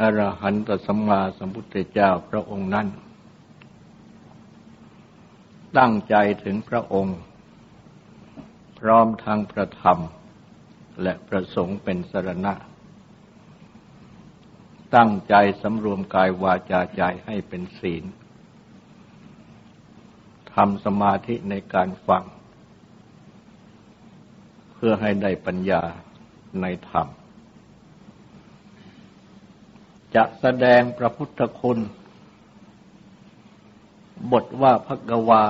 อรหันตสัมมาสัมพุทธเจ้าพระองค์นั้น ตั้งใจถึงพระองค์ พร้อมทางพระธรรม และประสงค์เป็นสรณะ ตั้งใจสำรวมกายวาจาใจให้เป็นศีลทำสมาธิในการฟัง เพื่อให้ได้ปัญญาในธรรม จะแสดงพระพุทธคุณ บทว่าพระกวา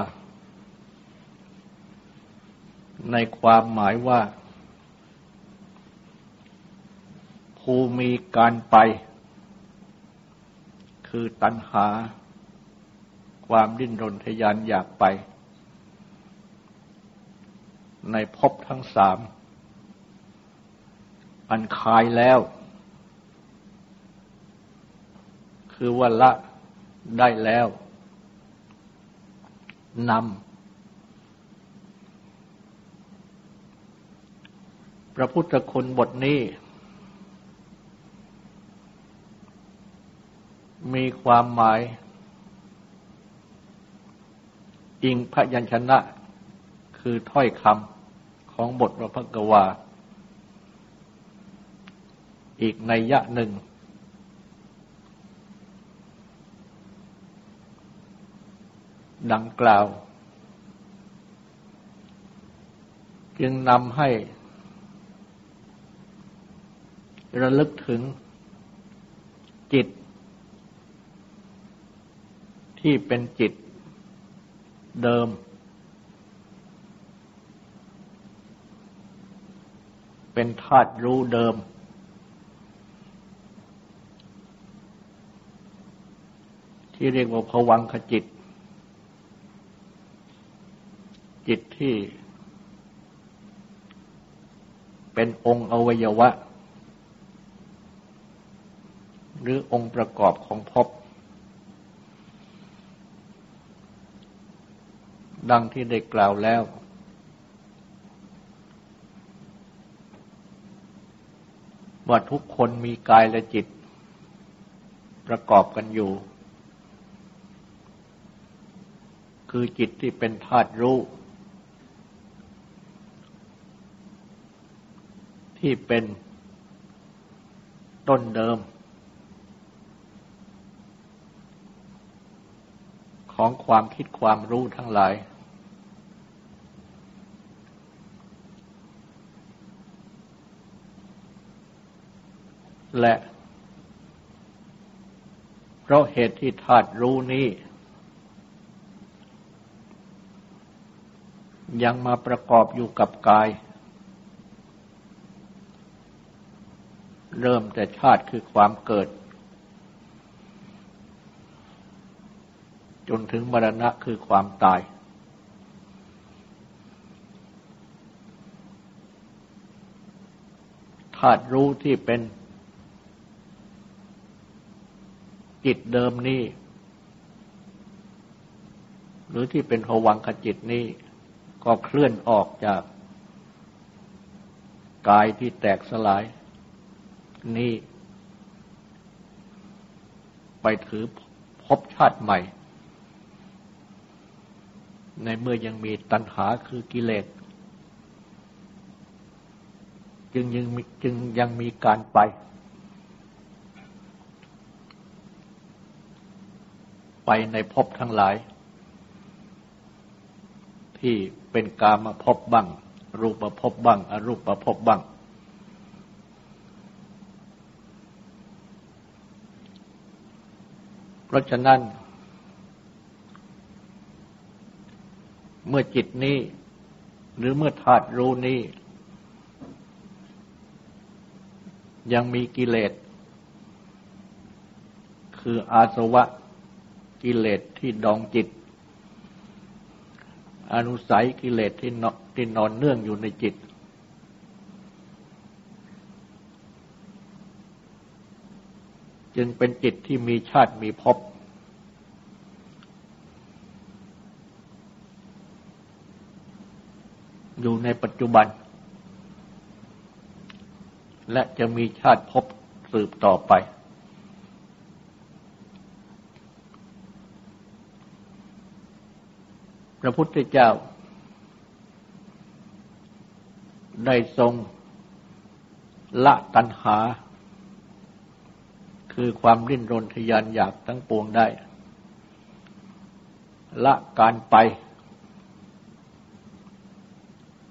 ในความหมายว่า ภูมีการไป คือตัณหา ความดิ้นรนทยานอยากไป ในภพทั้งสาม อันคายแล้ว คือว่าละได้แล้วนำพระพุทธคุณบทนี้ มีความหมาย อิงพยัญชนะ คือถ้อยคำของบทพระพกวา อีกในยะหนึ่ง ดังกล่าว จึงนำให้ ระลึกถึงจิต ที่เป็นจิตเดิม เป็นธาตุรู้เดิมที่เรียกว่าภวังขจิต จิตที่เป็นองค์อวัยวะ หรือองค์ประกอบของภพดังที่ได้กล่าวแล้ว ว่าทุกคนมีกายและจิต ประกอบกันอยู่ คือจิตที่เป็นธาตุรู้ ที่เป็นต้นเดิม ของความคิดความรู้ทั้งหลาย และเพราะเหตุที่ธาตุรู้นี้ ยังมาประกอบอยู่กับกาย เริ่มแต่ชาติคือความเกิด จนถึงมรณะคือความตาย ธาตุรู้ที่เป็น จิตเดิมนี้ หรือที่เป็นภวังขจิตนี้ ก็เคลื่อนออกจากกายที่แตกสลาย นี้ ไปถือพบชาติใหม่ ในเมื่อยังมีตัณหาคือกิเลสจึงยังจึงยังมีการไป ไปในภพทั้งหลาย ที่เป็นกามาภพบ้าง รูปภพบ้าง อรูปภพบ้าง ราะฉะนั้น เมื่อจิตนี้ หรือเมื่อธาตุรู้นี้ ยังมีกิเลส คืออาสวะกิเลสที่ดองจิต อนุสัยกิเลสที่นที่นอนเนื่องอยู่ในจิต จึงเป็นจิตที่มีชาติมีภพอยู่ในปัจจุบัน และจะมีชาติภพสืบต่อไป พระพุทธเจ้า ได้ทรงละตัณหา คือความริ้นรนทยานอยากทั้งปวงได้ ละการไป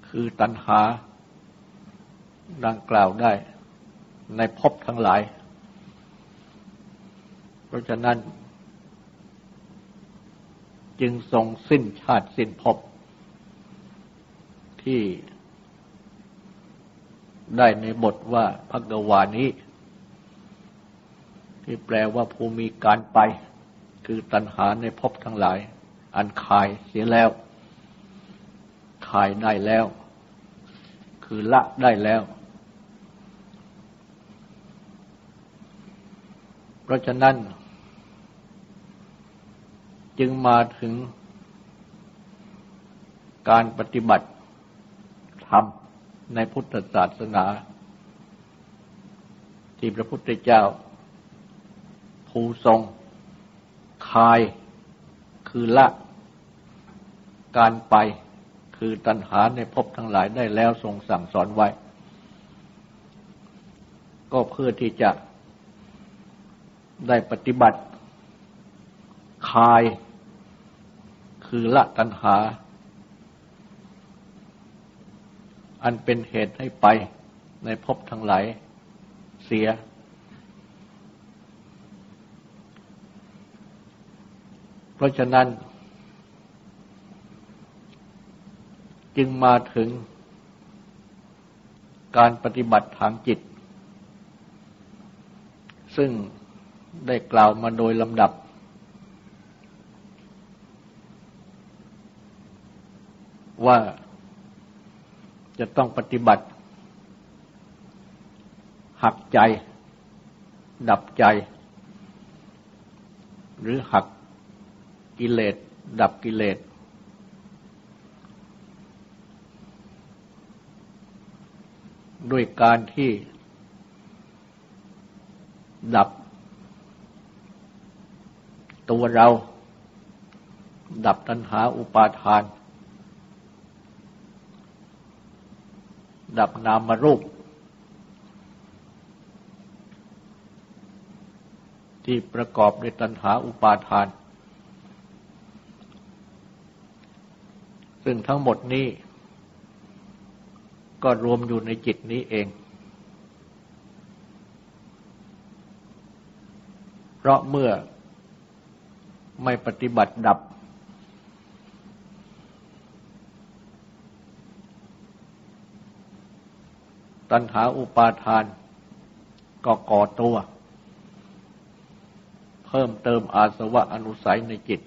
คือตัณหาดังกล่าวได้ ในภพทั้งหลาย เพราะฉะนั้น จึงทรงสิ้นชาติสิ้นภพที่ได้ในบทว่าพักวานี้ ที่แปลว่าภูมิการไป คือตัณหาในภพทั้งหลาย อันคายเสียแล้วคายได้แล้ว คือละได้แล้ว เพราะฉะนั้น จึงมาถึงการปฏิบัติธรรมในพุทธศาสนา ที่พระพุทธเจ้า ภูทรง คายคือละ การไปคือตัณหาในภพทั้งหลายได้แล้วทรงสั่งสอนไว้ ก็เพื่อที่จะได้ปฏิบัติ คายคือละตัณหา อันเป็นเหตุให้ไปในภพทั้งหลายเสีย เพ ราะฉะนั้น จึงมาถึงการปฏิบัติทางจิต ซึ่งได้กล่าวมาโดยลำดับ ว่าจะต้องปฏิบัติ หักใจ ดับใจ หรือหัก กิเลสดับกิเลสด้วยการที่ ดับ ตัวเรา ดับตัณหาอุปาทาน ดับนามรูป ที่ประกอบด้วยตัณหาอุปาทาน ซึ่งทั้งหมดนี้ ก็รวมอยู่ในจิตนี้เอง เพราะเมื่อไม่ปฏิบัติดับ ตัณหาอุปาทาน ก็ก่อตัว เพิ่มเติมอาสวะอนุสัยในจิต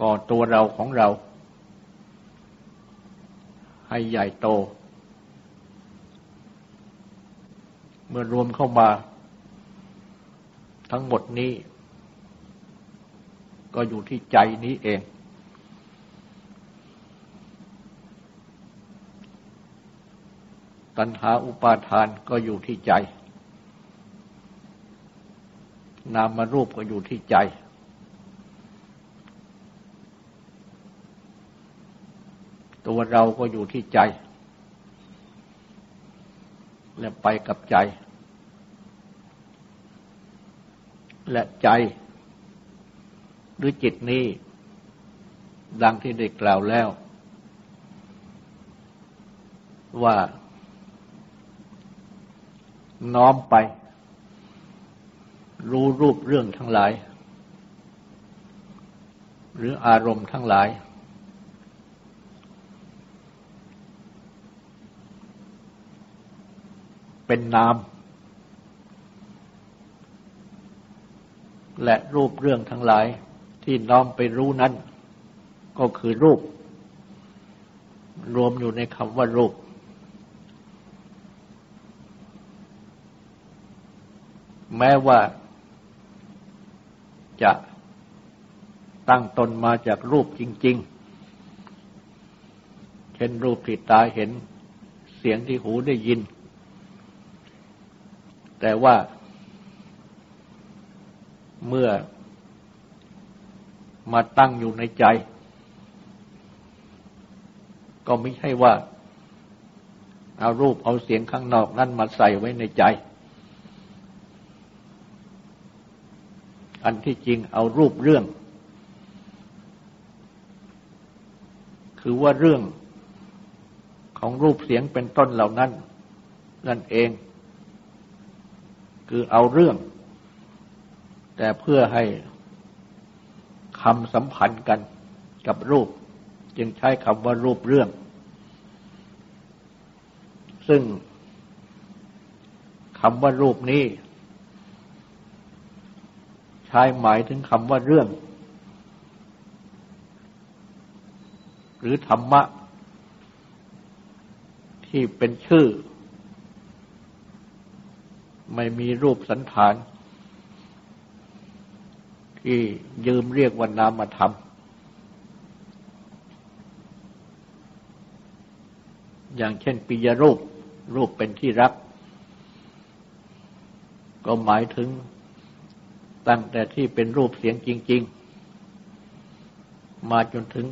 ก่อตัวเราของเรา ให้ใหญ่โต เมื่อรวมเข้ามา ทั้งหมดนี้ ก็อยู่ที่ใจนี้เอง ตัณหาอุปาทานก็อยู่ที่ใจ นามารูปก็อยู่ที่ใจ ตัวเราก็อยู่ที่ใจ และไปกับใจ และใจ หรือจิตนี้ ดังที่ได้กล่าวแล้ว ว่า น้อมไป รู้รูปเรื่องทั้งหลาย หรืออารมณ์ทั้งหลาย เป็นนาม และรูปเรื่องทั้งหลายที่น้อมไปรู้นั้น ก็คือรูป รวมอยู่ในคำว่ารูป แม้ว่าจะตั้งตนมาจากรูปจริง ๆ เช่นรูปที่ตาเห็น เสียงที่หูได้ยิน แต่ว่าเมื่อมาตั้งอยู่ในใจ ก็ไม่ใช่ว่า เอารูปเอาเสียงข้างนอกนั่นมาใส่ไว้ในใจ อันที่จริงเอารูปเรื่อง คือว่าเรื่องของรูปเสียงเป็นต้นเหล่านั้น นั่นเอง คือเอาเรื่อง แต่เพื่อให้คำสัมพันธ์กันกับรูป จึงใช้คำว่ารูปเรื่อง ซึ่งคำว่ารูปนี้ ใช้หมายถึงคำว่าเรื่อง หรือธรรมะ ที่เป็นชื่อ ไม่มีรูปสันฐาน ที่ยืมเรียกว่านามธรรมอย่างเช่นปิยรูปรูปเป็นที่รัก ก็หมายถึงตั้งแต่ที่เป็นรูปเสียงจริง ๆ มาจนถึง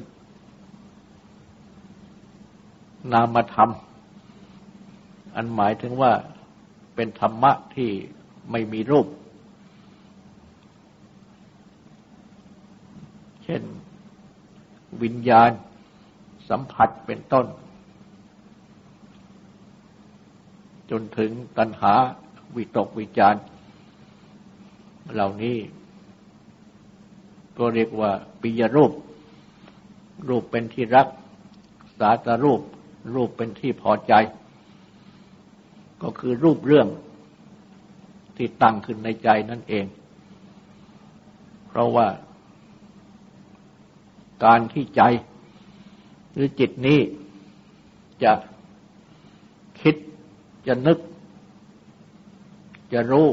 นามธรรม อันหมายถึงว่า เป็นธรรมะที่ไม่มีรูป เช่นวิญญาณสัมผัสเป็นต้น จนถึงตัณหาวิตกวิจารเหล่านี้ ก็เรียกว่าปิยรูป รูปเป็นที่รัก สาตรูป รูปเป็นที่พอใจ ก็คือรูปเรื่องที่ตั้งขึ้นในใจนั่นเอง เพราะว่า การที่ใจหรือจิตนี้จะคิดจะนึก จะรู้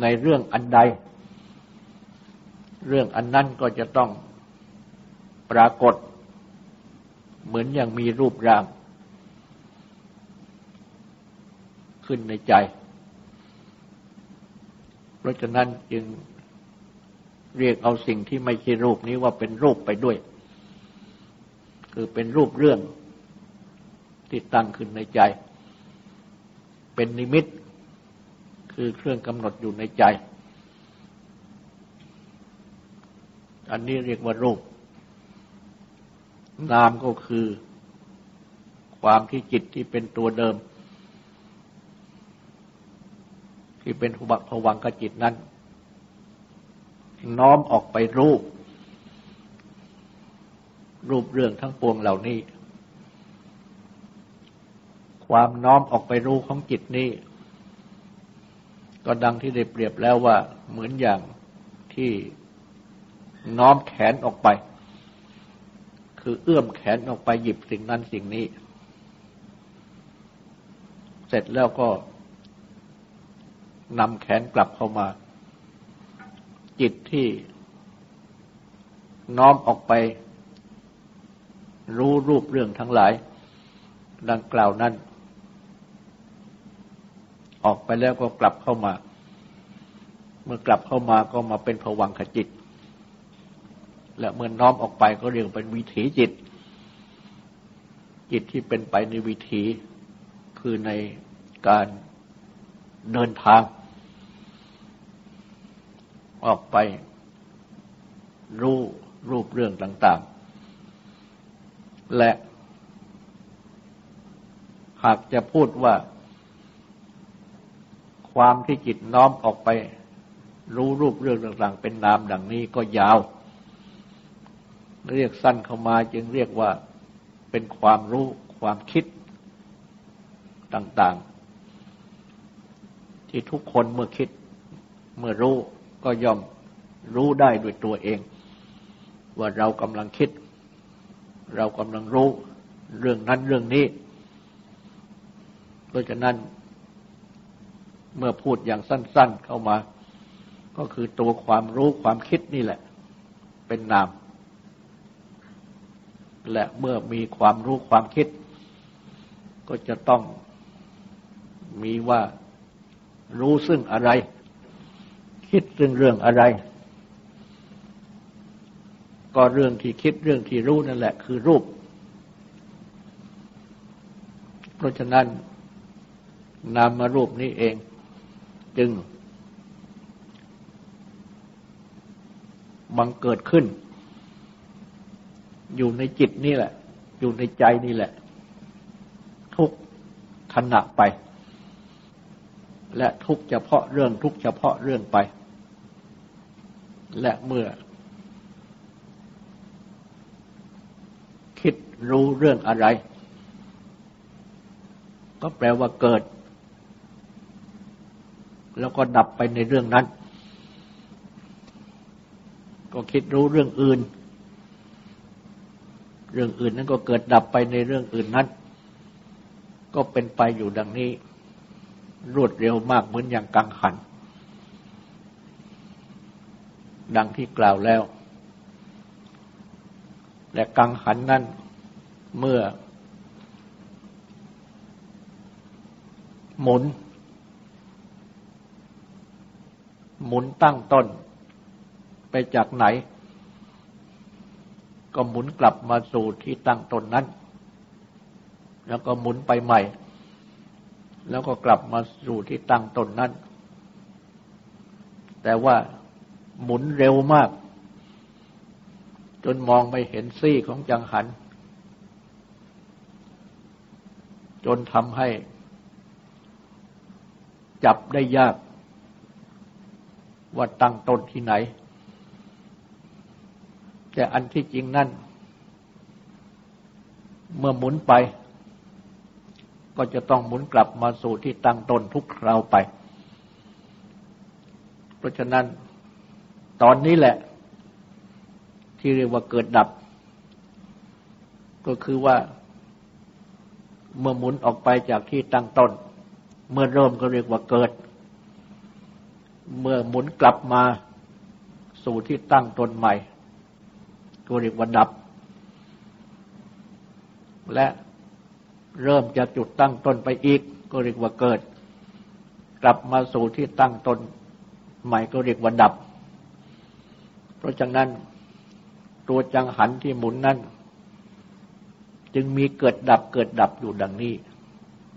ในเรื่องอันใด เรื่องอันนั้นก็จะต้องปรากฏ เหมือนอย่างมีรูปร่าง ขึ้นในใจ เพราะฉะนั้นจึงเรียกเอาสิ่งที่ไม่ใช่รูปนี้ว่าเป็นรูปไปด้วย คือเป็นรูปเรื่องที่ตั้งขึ้นในใจ เป็นนิมิต คือเครื่องกำหนดอยู่ในใจ อันนี้เรียกว่ารูป นามก็คือความที่จิตที่เป็นตัวเดิม ที่เป็นหุบักผวังกจิตนั้น น้อมออกไปรูป รูปเรื่องทั้งปวงเหล่านี้ ความน้อมออกไปรู้ของจิตนี้ ก็ดังที่ได้เปรียบแล้วว่าเหมือนอย่างที่น้อมแขนออกไป คือเอื้อมแขนออกไปหยิบสิ่งนั้นสิ่งนี้ เสร็จแล้วก็ นำแขนกลับเข้ามา จิตที่น้อมออกไป รู้รูปเรื่องทั้งหลาย ดังกล่าวนั้น ออกไปแล้วก็กลับเข้ามา เมื่อกลับเข้ามาก็มาเป็นผวังขจิต และเมื่อน้อมออกไปก็เรียกเป็นวิถีจิต จิตที่เป็นไปในวิถีคือในการเดินทาง ออกไป รู้รูปเรื่องต่าง ๆ และ หากจะพูดว่า ความที่จิตน้อมออกไป รู้รูปเรื่องต่างๆ เป็นนามดังนี้ก็ยาว เรียกสั้นเข้ามาจึงเรียกว่าเป็นความรู้ความคิดต่าง ๆ ที่ทุกคนเมื่อคิดเมื่อรู้ ก็ย่อมรู้ได้ด้วยตัวเอง ว่าเรากำลังคิด เรากำลังรู้เรื่องนั้นเรื่องนี้ เพราะฉะนั้น เมื่อพูดอย่างสั้น ๆเข้ามา ก็คือตัวความรู้ความคิดนี่แหละ เป็นนาม และเมื่อมีความรู้ความคิด ก็จะต้องมีว่ารู้ซึ่งอะไร คิดซึ่งเรื่องอะไร ก็เรื่องที่คิดเรื่องที่รู้นั่นแหละ คือรูป เพราะฉะนั้นนามารูปนี้เอง จึง บังเกิดขึ้น อยู่ในจิตนี่แหละ อยู่ในใจนี่แหละ ทุกขณะไป และทุกเฉพาะเรื่องทุกเฉพาะเรื่องไป และเมื่อ คิดรู้เรื่องอะไร ก็แปลว่าเกิด แล้วก็ดับไปในเรื่องนั้น ก็คิดรู้เรื่องอื่น เรื่องอื่นนั้นก็เกิดดับไปในเรื่องอื่นนั้น ก็เป็นไปอยู่ดังนี้ รวดเร็วมากเหมือนอย่างกังหัน ดังที่กล่าวแล้ว และกังหันนั้นเมื่อ หมุน หมุนตั้งต้น ไปจากไหน ก็หมุนกลับมาสู่ที่ตั้งต้นนั้น แล้วก็หมุนไปใหม่ แล้วก็กลับมาสู่ที่ตั้งต้นนั้น แต่ว่า หมุนเร็วมาก จนมองไม่เห็นซี่ของจังหัน จนทำให้ จับได้ยาก ว่าตั้งต้นที่ไหน แต่อันที่จริงนั่น เมื่อหมุนไป ก็จะต้องหมุนกลับมาสู่ที่ตั้งต้นทุกคราวไป เพราะฉะนั้น ตอนนี้แหละ ที่เรียกว่าเกิดดับ ก็คือว่า เมื่อหมุนออกไปจากที่ตั้งต้น เมื่อเริ่มก็เรียกว่าเกิด เมื่อหมุนกลับมาสู่ที่ตั้งตนใหม่ ก็เรียกว่าดับ และเริ่มจะจุดตั้งต้นไปอีก ก็เรียกว่าเกิด กลับมาสู่ที่ตั้งตนใหม่ก็เรียกว่าดับ เพราะฉะนั้น ตัวจังหันที่หมุนนั้น จึงมีเกิดดับเกิดดับอยู่ดังนี้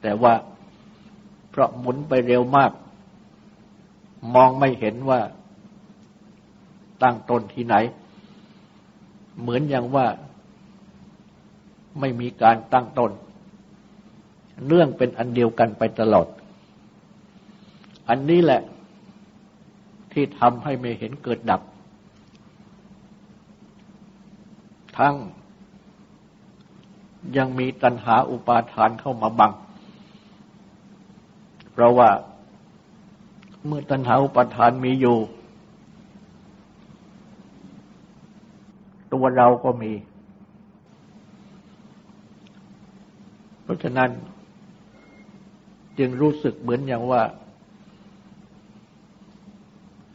แต่ว่าเพราะหมุนไปเร็วมาก มองไม่เห็นว่าตั้งตนที่ไหน เหมือนอย่างว่าไม่มีการตั้งตนเรื่องเป็นอันเดียวกันไปตลอด อันนี้แหละที่ทำให้ไม่เห็นเกิดดับ ทั้ง ยังมีตัณหาอุปาทานเข้ามาบัง เพราะว่าเมื่อตัณหาอุปาทานมีอยู่ ตัวเราก็มี เพราะฉะนั้น จึงรู้สึกเหมือนอย่างว่า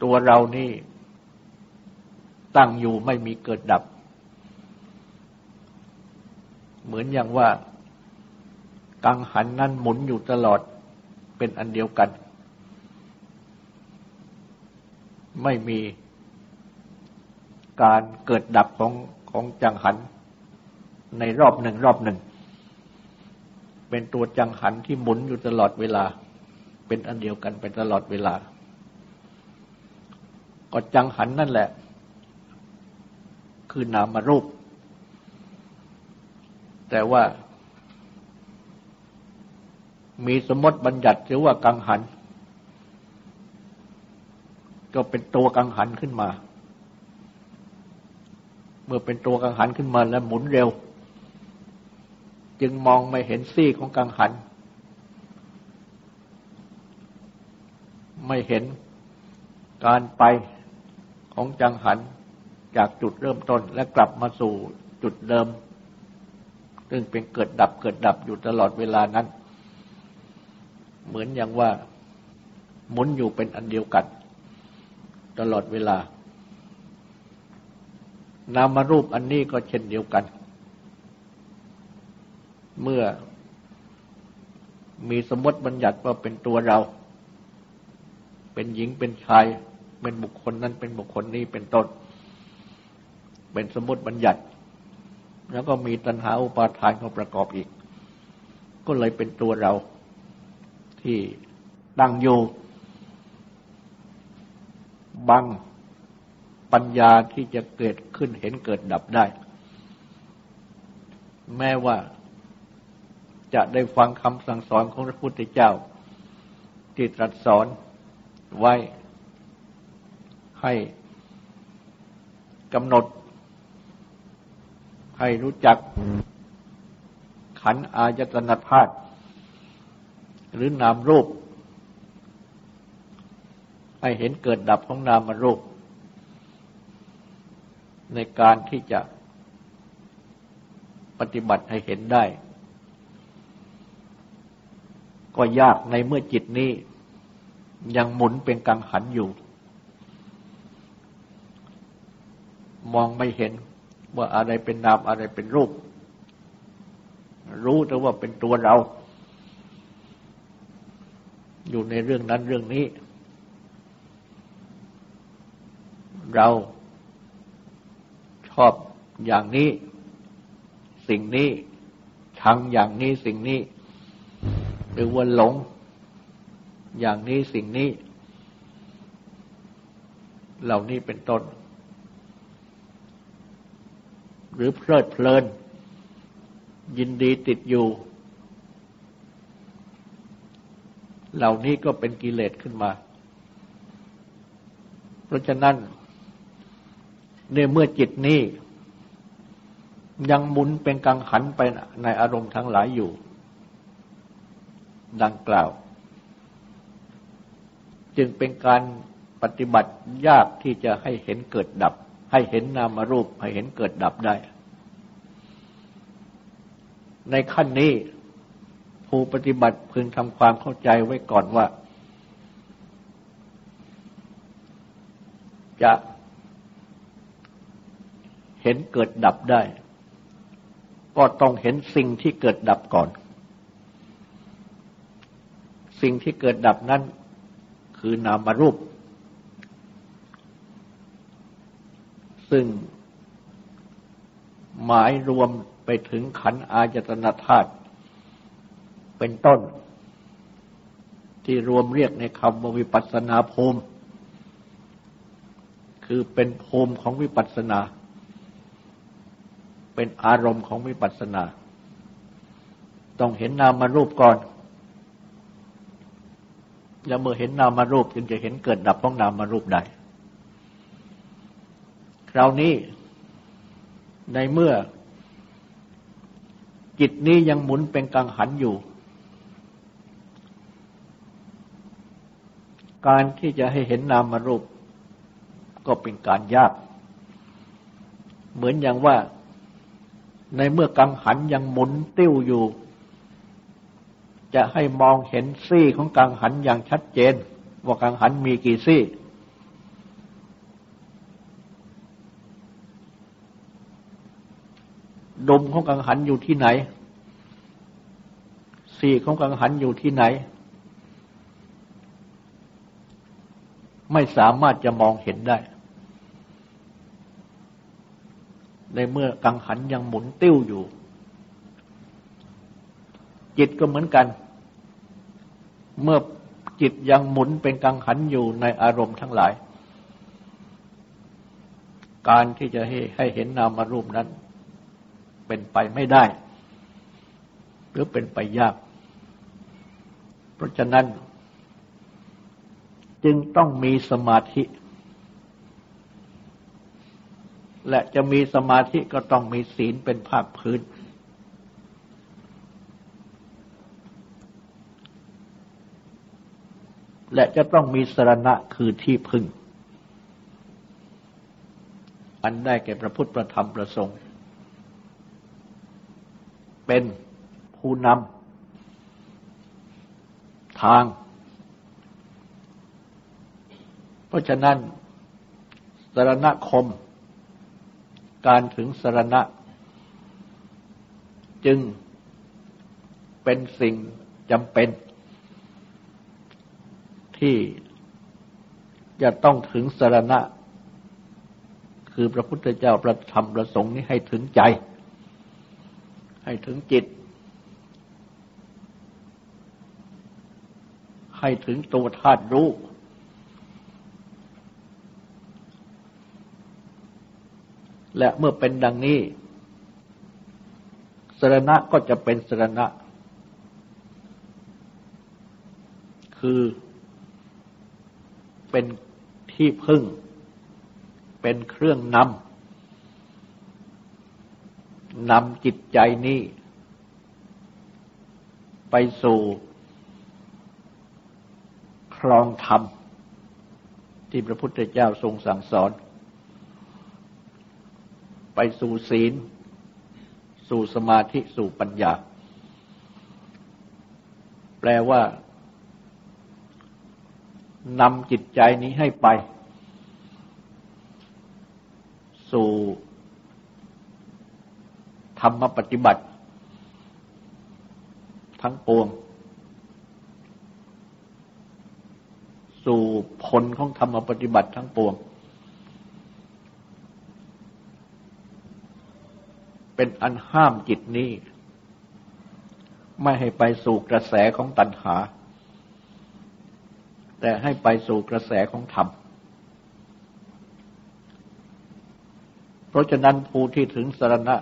ตัวเรานี่ตั้งอยู่ไม่มีเกิดดับ เหมือนอย่างว่ากังหันนั้นหมุนอยู่ตลอดเป็นอันเดียวกัน ไม่มีการเกิดดับของของจังหันในรอบหนึ่งรอบหนึ่ง เป็นตัวจังหันที่หมุนอยู่ตลอดเวลา เป็นอันเดียวกันไปตลอดเวลา ก็จังหันนั่นแหละ คือนามรูป แต่ว่า มีสมมติบัญญัติหรือว่ากังหัน ก็เป็นตัวกังหันขึ้นมา เมื่อเป็นตัวกังหันขึ้นมาแล้วหมุนเร็ว จึงมองไม่เห็นซี่ของกังหัน ไม่เห็นการไปของจังหันจากจุดเริ่มต้นและกลับมาสู่จุดเดิม ซึ่งเป็นเกิดดับเกิดดับอยู่ตลอดเวลานั้น เหมือนอย่างว่าหมุนอยู่เป็นอันเดียวกัน ตลอดเวลา นามารูปอันนี้ก็เช่นเดียวกัน เมื่อมีสมมติบัญญัติว่าเป็นตัวเรา เป็นหญิงเป็นชาย เป็นบุคคลนั้นเป็นบุคคลนี้เป็นต้น เป็นสมมติบัญญัติ แล้วก็มีตัณหาอุปาทานเข้าประกอบอีก ก็เลยเป็นตัวเราที่ตั้งอยู่บังปัญญาที่จะเกิดขึ้นเห็นเกิดดับได้ แม้ว่าจะได้ฟังคำสั่งสอนของพระพุทธเจ้า ที่ตรัสสอนไว้ให้กำหนด ให้รู้จักขันอายตนะธาตุหรือนามรูป ให้เห็นเกิดดับของนามรูป ในการที่จะปฏิบัติให้เห็นได้ ก็ยากในเมื่อจิตนี้ ยังหมุนเป็นกังหันอยู่ มองไม่เห็น ว่าอะไรเป็นนามอะไรเป็นรูป รู้แต่ว่าเป็นตัวเรา อยู่ในเรื่องนั้นเรื่องนี้ เราชอบอย่างนี้ สิ่งนี้ชังอย่างนี้สิ่งนี้ หรือว่าหลง อย่างนี้สิ่งนี้ เหล่านี้เป็นต้น หรือเพลิดเพลิน ยินดีติดอยู่ เหล่านี้ก็เป็นกิเลสขึ้นมา เพราะฉะนั้นในเมื่อจิตนี้ ยังหมุนเป็นกังหันไปในอารมณ์ทั้งหลายอยู่ ดังกล่าว จึงเป็นการปฏิบัติยากที่จะให้เห็นเกิดดับ ให้เห็นนามารูปให้เห็นเกิดดับได้ ในขั้นนี้ผู้ปฏิบัติพึงทำความเข้าใจไว้ก่อนว่า จะเห็นเกิดดับได้ ก็ต้องเห็นสิ่งที่เกิดดับก่อน สิ่งที่เกิดดับนั้นคือนามรูป ซึ่งหมายรวมไปถึงขันอายตนะธาตุเป็นต้น ที่รวมเรียกในคำว่าวิปัสนาภูมิ คือเป็นภูมิของวิปัสนา เป็นอารมณ์ของวิปัสนา ต้องเห็นนามารูปก่อน แล้วเมื่อเห็นนามารูปจึงจะเห็นเกิดดับของนามารูปได้ ครานี้ในเมื่อ จิตนี้ยังหมุนเป็นกังหันอยู่ การที่จะให้เห็นนามรูป ก็เป็นการยาก เหมือนอย่างว่าในเมื่อกังหันยังหมุนติ้วอยู่ จะให้มองเห็นซี่ของกังหันอย่างชัดเจน ว่ากังหันมีกี่ซี่ ดมของกังหันอยู่ที่ไหนซี่ของกังหันอยู่ที่ไหน ไม่สามารถจะมองเห็นได้ ในเมื่อกังหันยังหมุนติ้วอยู่ จิตก็เหมือนกัน เมื่อจิตยังหมุนเป็นกังขันอยู่ในอารมณ์ทั้งหลาย การที่จะให้ให้เห็นนามารูปนั้น เป็นไปไม่ได้ หรือเป็นไปยาก เพราะฉะนั้น จึงต้องมีสมาธิ และจะมีสมาธิก็ต้องมีศีลเป็นภาคพื้น และจะต้องมีสรณะคือที่พึ่งอันได้แก่พระพุทธประธรรมประสงค์ เป็นผู้นำทาง เพราะฉะนั้น สรณคม การถึงสรณะ จึงเป็นสิ่งจำเป็น ที่จะต้องถึงสรณะ คือพระพุทธเจ้าประธรรมประสงค์นี้ให้ถึงใจ ให้ถึงจิต ให้ถึงตัวธาตุรู้ และเมื่อเป็นดังนี้สรณะก็จะเป็นสรณะ คือเป็นที่พึ่ง เป็นเครื่องนำ นำจิตใจนี้ ไปสู่ครองธรรม ที่พระพุทธเจ้าทรงสั่งสอน ไปสู่ศีล สู่สมาธิสู่ปัญญา แปลว่านำจิตใจนี้ให้ไป สู่ ธรรมปฏิบัติ ทั้งปวง สู่ผลของธรรมปฏิบัติทั้งปวง เป็นอันห้ามจิตนี้ ไม่ให้ไปสู่กระแสของตัณหา แต่ให้ไปสู่กระแสของธรรมเพราะฉะนั้นผู้ที่ถึงสรณะ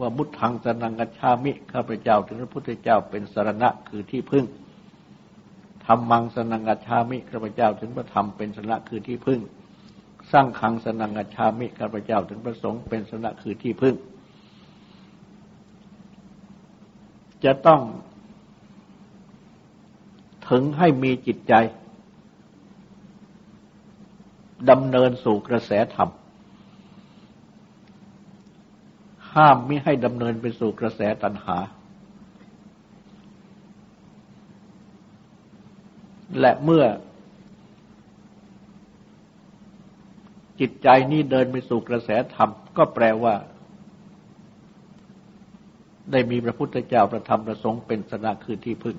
ว่ามุทังสนังกัจฉามิข้าพเจ้าถึงพระพุทธเจ้าเป็นสรณะคือที่พึ่งธรรมังสนังกัจฉามิข้าพเจ้าถึงพระธรรมเป็นสรณะคือที่พึ่ง สร้างขังสนังกัจฉามิข้าพเจ้าถึงพระสงฆ์เป็นสรณะคือที่พึ่ง จะต้องถึงให้มีจิตใจดำเนินสู่กระแสธรรม ห้ามไม่ให้ดำเนินไปสู่กระแสตัณหา และเมื่อ จิตใจนี้เดินไปสู่กระแสธรรม ก็แปลว่า ได้มีพระพุทธเจ้าประธรรมประสงค์เป็นสนาคือที่พึ่ง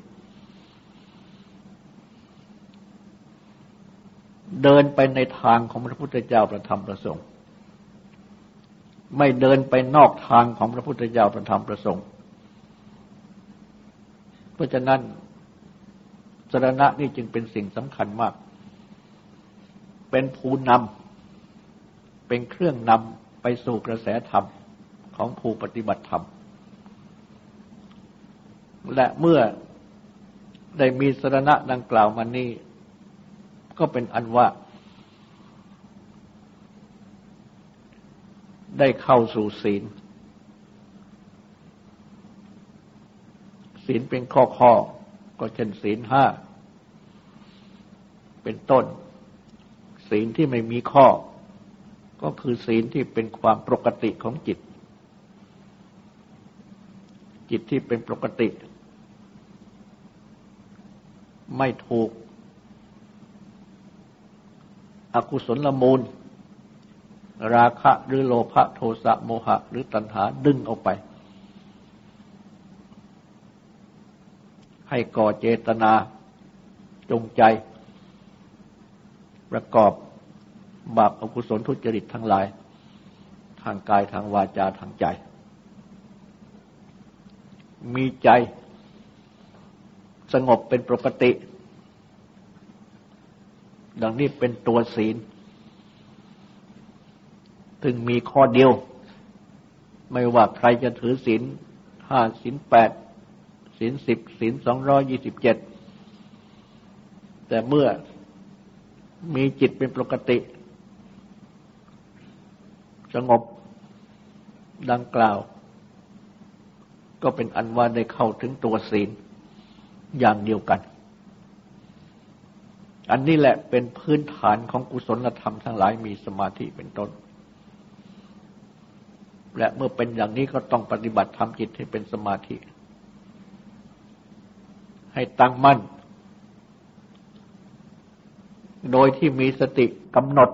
เดินไปในทางของพระพุทธเจ้าประธรรมประสงค์ ไม่เดินไปนอกทางของพระพุทธเจ้าประธรรมประสงค์ เพราะฉะนั้นสรณะนี่จึงเป็นสิ่งสำคัญมาก เป็นภูนำเป็นเครื่องนำไปสู่กระแสธรรมของผู้ปฏิบัติธรรม และเมื่อได้มีสรณะดังกล่าวมานี้ ก็เป็นอันว่า ได้เข้าสู่ศีล ศีลเป็นข้อข้อก็เช่นศีลห้า เป็นต้น ศีลที่ไม่มีข้อ ก็คือศีลที่เป็นความปกติของจิต จิตที่เป็นปกติ ไม่ถูก อกุศลละมูล ราคะหรือโลภะโทสะโมหะ หรือตัณหาดึงออกไป ให้ก่อเจตนาจงใจ ประกอบบาปอกุศลทุจริตทั้งหลาย ทางกายทางวาจาทางใจ มีใจ สงบเป็นปกติ ดังนี้เป็นตัวศีล ถึงมีข้อเดียว ไม่ว่าใครจะถือศีลห้าศีลแปดศีลสิบศีลสองร้อยยี่สิบเจ็ดแต่เมื่อมีจิตเป็นปกติ สงบดังกล่าว ก็เป็นอันว่าได้เข้าถึงตัวศีลอย่างเดียวกัน อันนี้แหละเป็นพื้นฐานของกุศลธรรมทั้งหลายมีสมาธิเป็นต้น และเมื่อเป็นอย่างนี้ก็ต้องปฏิบัติทำจิตให้เป็นสมาธิ ให้ตั้งมั่น โดยที่มีสติกำหนด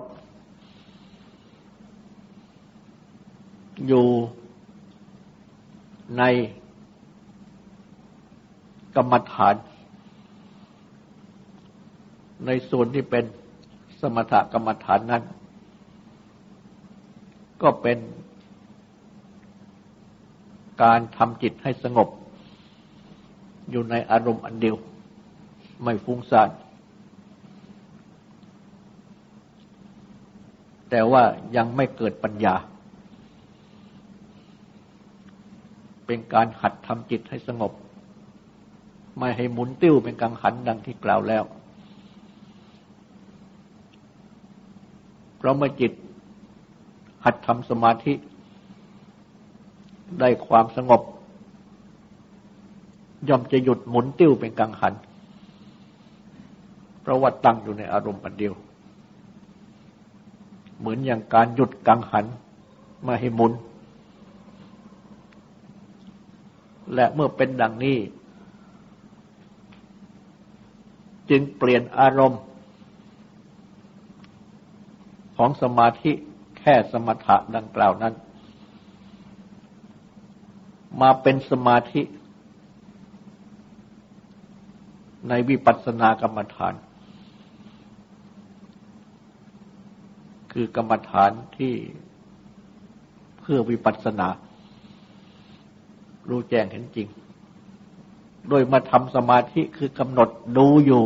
อยู่ในกรรมฐาน ในส่วนที่เป็นสมถกรรมฐานนั้น ก็เป็น การทำจิตให้สงบ อยู่ในอารมณ์อันเดียว ไม่ฟุ้งซ่านแต่ว่ายังไม่เกิดปัญญา เป็นการหัดทำจิตให้สงบ ไม่ให้หมุนติ้วเป็นกังขันดังที่กล่าวแล้ว เพราะเมื่อจิตหัดทำสมาธิ ได้ความสงบ ย่อมจะหยุดหมุนติ้วเป็นกังหัน เพราะว่าตั้งอยู่ในอารมณ์อันเดียว เหมือนอย่างการหยุดกังหันมาให้หมุน และเมื่อเป็นดังนี้ จึงเปลี่ยนอารมณ์ของสมาธิแค่สมถะดังกล่าวนั้น มาเป็นสมาธิ ในวิปัสสนากรรมฐาน คือกรรมฐานที่เพื่อวิปัสสนา รู้แจ้งเห็นจริง โดยมาทำสมาธิคือกำหนดดูอยู่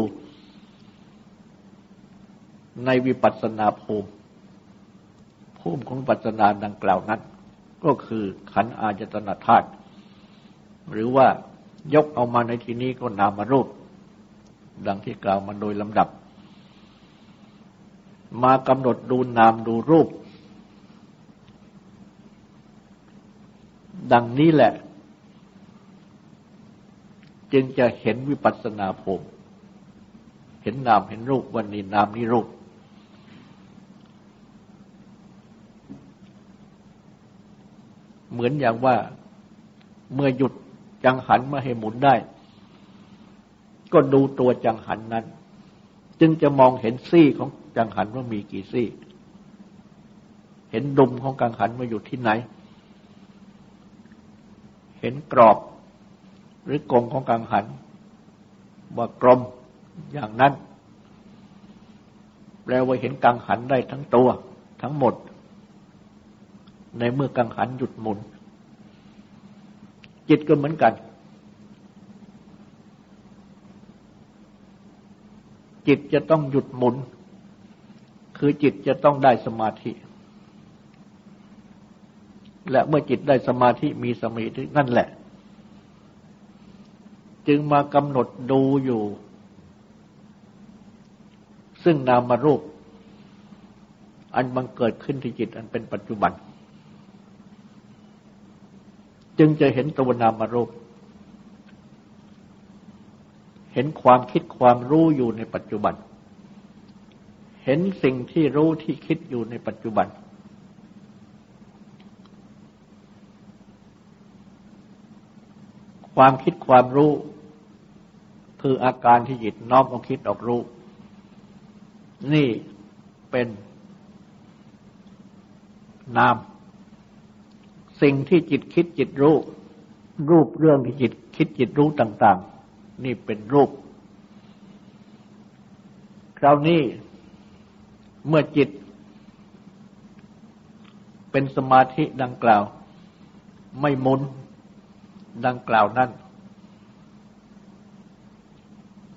ในวิปัสสนาภูมิภูมิของปัจจนาดังกล่าวนั้น ก็คือขันอาจตนาธาตุ หรือว่ายกเอามาในที่นี้ก็นามารูป ดังที่กล่าวมาโดยลำดับ มากำหนดดูนามดูรูป ดังนี้แหละ จึงจะเห็นวิปัสสนาภูมิเห็นนามเห็นรูปวันนี้นามนี้รูป เหมือนอย่างว่าเมื่อหยุด จังหันมาให้หมุนได้ ก็ดูตัวจังหันนั้น จึงจะมองเห็นซี่ของจังหันว่ามีกี่ซี่ เห็นดุมของกังหันมาอยู่ที่ไหน เห็นกรอบหรือกงของกังหัน ว่ากลมอย่างนั้น แปลว่าเห็นกังหันได้ทั้งตัว ทั้งหมด ในเมื่อกังหันหยุดหมุน จิตก็เหมือนกัน จิตจะต้องหยุดหมุน คือจิตจะต้องได้สมาธิ และเมื่อจิตได้สมาธิมีสมาธินั่นแหละ จึงมากำหนดดูอยู่ ซึ่งนามารูป อันบังเกิดขึ้นที่จิตอันเป็นปัจจุบัน จึงจะเห็นตัวนามรูป เห็นความคิดความรู้อยู่ในปัจจุบัน เห็นสิ่งที่รู้ที่คิดอยู่ในปัจจุบัน ความคิดความรู้ คืออาการที่จิตน้อมเอาคิดออกรู้ นี่เป็นนาม สิ่งที่จิตคิดจิตรู้ รูปเรื่องที่จิตคิดจิตรู้ต่าง ๆ นี่เป็นรูป คราวนี้เมื่อจิต เป็นสมาธิดังกล่าว ไม่มุนดังกล่าวนั้น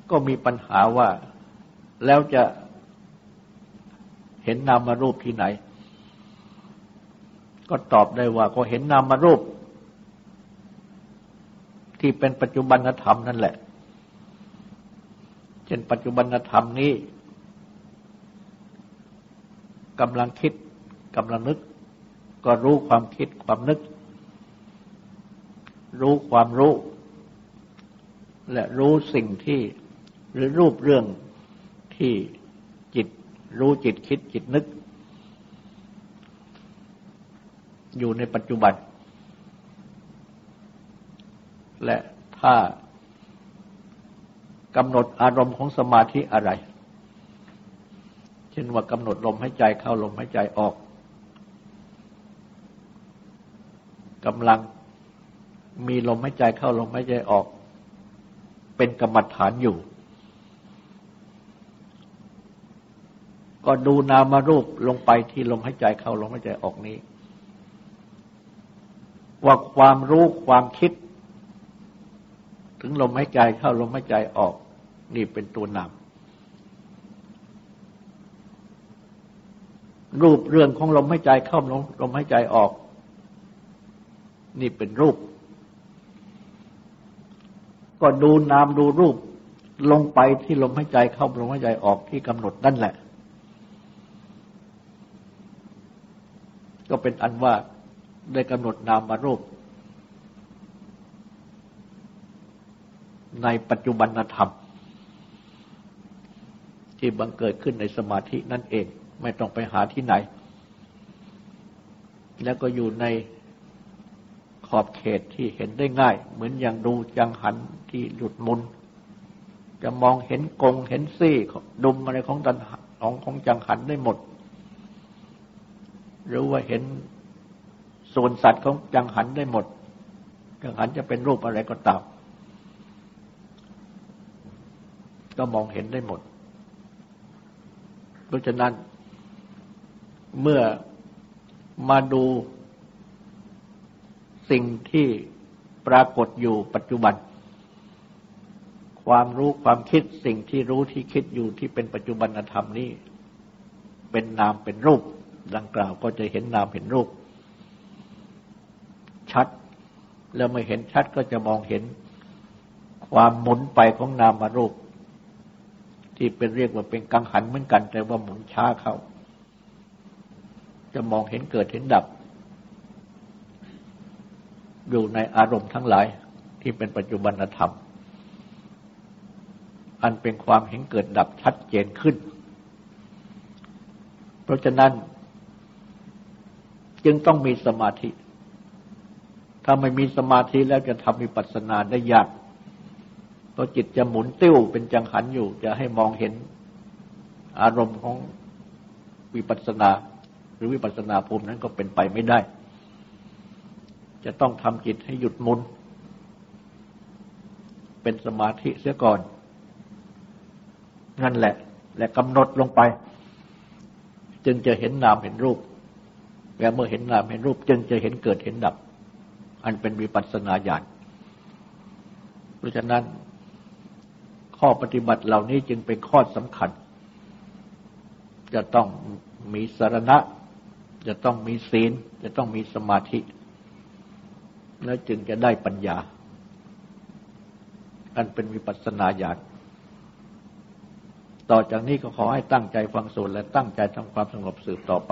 ก็มีปัญหาว่าแล้วจะเห็นนามารูปที่ไหน ก็ตอบได้ว่าก็เห็นนามรูป ที่เป็นปัจจุบันธรรมนั่นแหละ เช่นปัจจุบันธรรมนี้กำลังคิดกำลังนึก ก็รู้ความคิดความนึก รู้ความรู้ และรู้สิ่งที่หรือรูปเรื่องที่จิตรู้จิตคิดจิตนึก อยู่ในปัจจุบัน และถ้ากำหนดอารมณ์ของสมาธิอะไร เช่นว่ากำหนดลมหายใจเข้าลมหายใจออกกำลังมีลมหายใจเข้าลมหายใจออก เป็นกรรมฐานอยู่ ก็ดูนามารูปลงไปที่ลมหายใจเข้าลมหายใจออกนี้ ว่าความรู้ความคิด ถึงลมหายใจเข้าลมหายใจออก นี่เป็นตัวนามรูปเรื่องของลมหายใจเข้าลมลมหายใจออก นี่เป็นรูป ก็ดูนามดูรูป ลงไปที่ลมหายใจเข้าลมหายใจออกที่กำหนดนั่นแหละ ก็เป็นอันว่า ได้กำหนดนามมารูป ในปัจจุบันธรรม ที่บังเกิดขึ้นในสมาธินั่นเอง ไม่ต้องไปหาที่ไหน แล้วก็อยู่ในขอบเขตที่เห็นได้ง่าย เหมือนอย่างดูจังหันที่หลุดมุน จะมองเห็นกงเห็นซี่ดุมอะไรของตันของของจังหันได้หมด หรือว่าเห็น ส่วนสัตว์ของจังหันได้หมด จังหันจะเป็นรูปอะไรก็ตาม ก็มองเห็นได้หมด เพราะฉะนั้น เมื่อมาดูสิ่งที่ปรากฏอยู่ปัจจุบัน ความรู้ความคิดสิ่งที่รู้ที่คิดอยู่ที่เป็นปัจจุบันธรรมนี้ เป็นนามเป็นรูป ดังกล่าวก็จะเห็นนามเห็นรูป ชัด แล้วไม่เห็นชัดก็จะมองเห็นความหมุนไปของนามารูป ที่เป็นเรียกว่าเป็นกังหันเหมือนกัน แต่ว่าหมุนช้าเข้า จะมองเห็นเกิดเห็นดับ อยู่ในอารมณ์ทั้งหลายที่เป็นปัจจุบันธรรม อันเป็นความเห็นเกิดดับชัดเจนขึ้น เพราะฉะนั้น จึงต้องมีสมาธิ ถ้าไม่มีสมาธิแล้วจะทำวิปัสสนาได้ยากเพราะจิตจะหมุนติ้วเป็นจังหันอยู่ จะให้มองเห็นอารมณ์ของวิปัสสนา หรือวิปัสสนาภูมินั้นก็เป็นไปไม่ได้ จะต้องทำจิตให้หยุดมุน เป็นสมาธิเสียก่อน นั่นแหละ และกำหนดลงไป จึงจะเห็นนามเห็นรูปและเมื่อเห็นนามเห็นรูป จึงจะเห็นเกิดเห็นดับ อันเป็นวิปัสสนาญาณ เพราะฉะนั้นข้อปฏิบัติเหล่านี้จึงเป็นข้อสำคัญ จะต้องมีสารณะ จะต้องมีศีล จะต้องมีสมาธิ แล้วจึงจะได้ปัญญา อันเป็นวิปัสสนาญาณต่อจากนี้ก็ขอให้ตั้งใจฟังสูตรและตั้งใจทำความสงบสืบต่อไป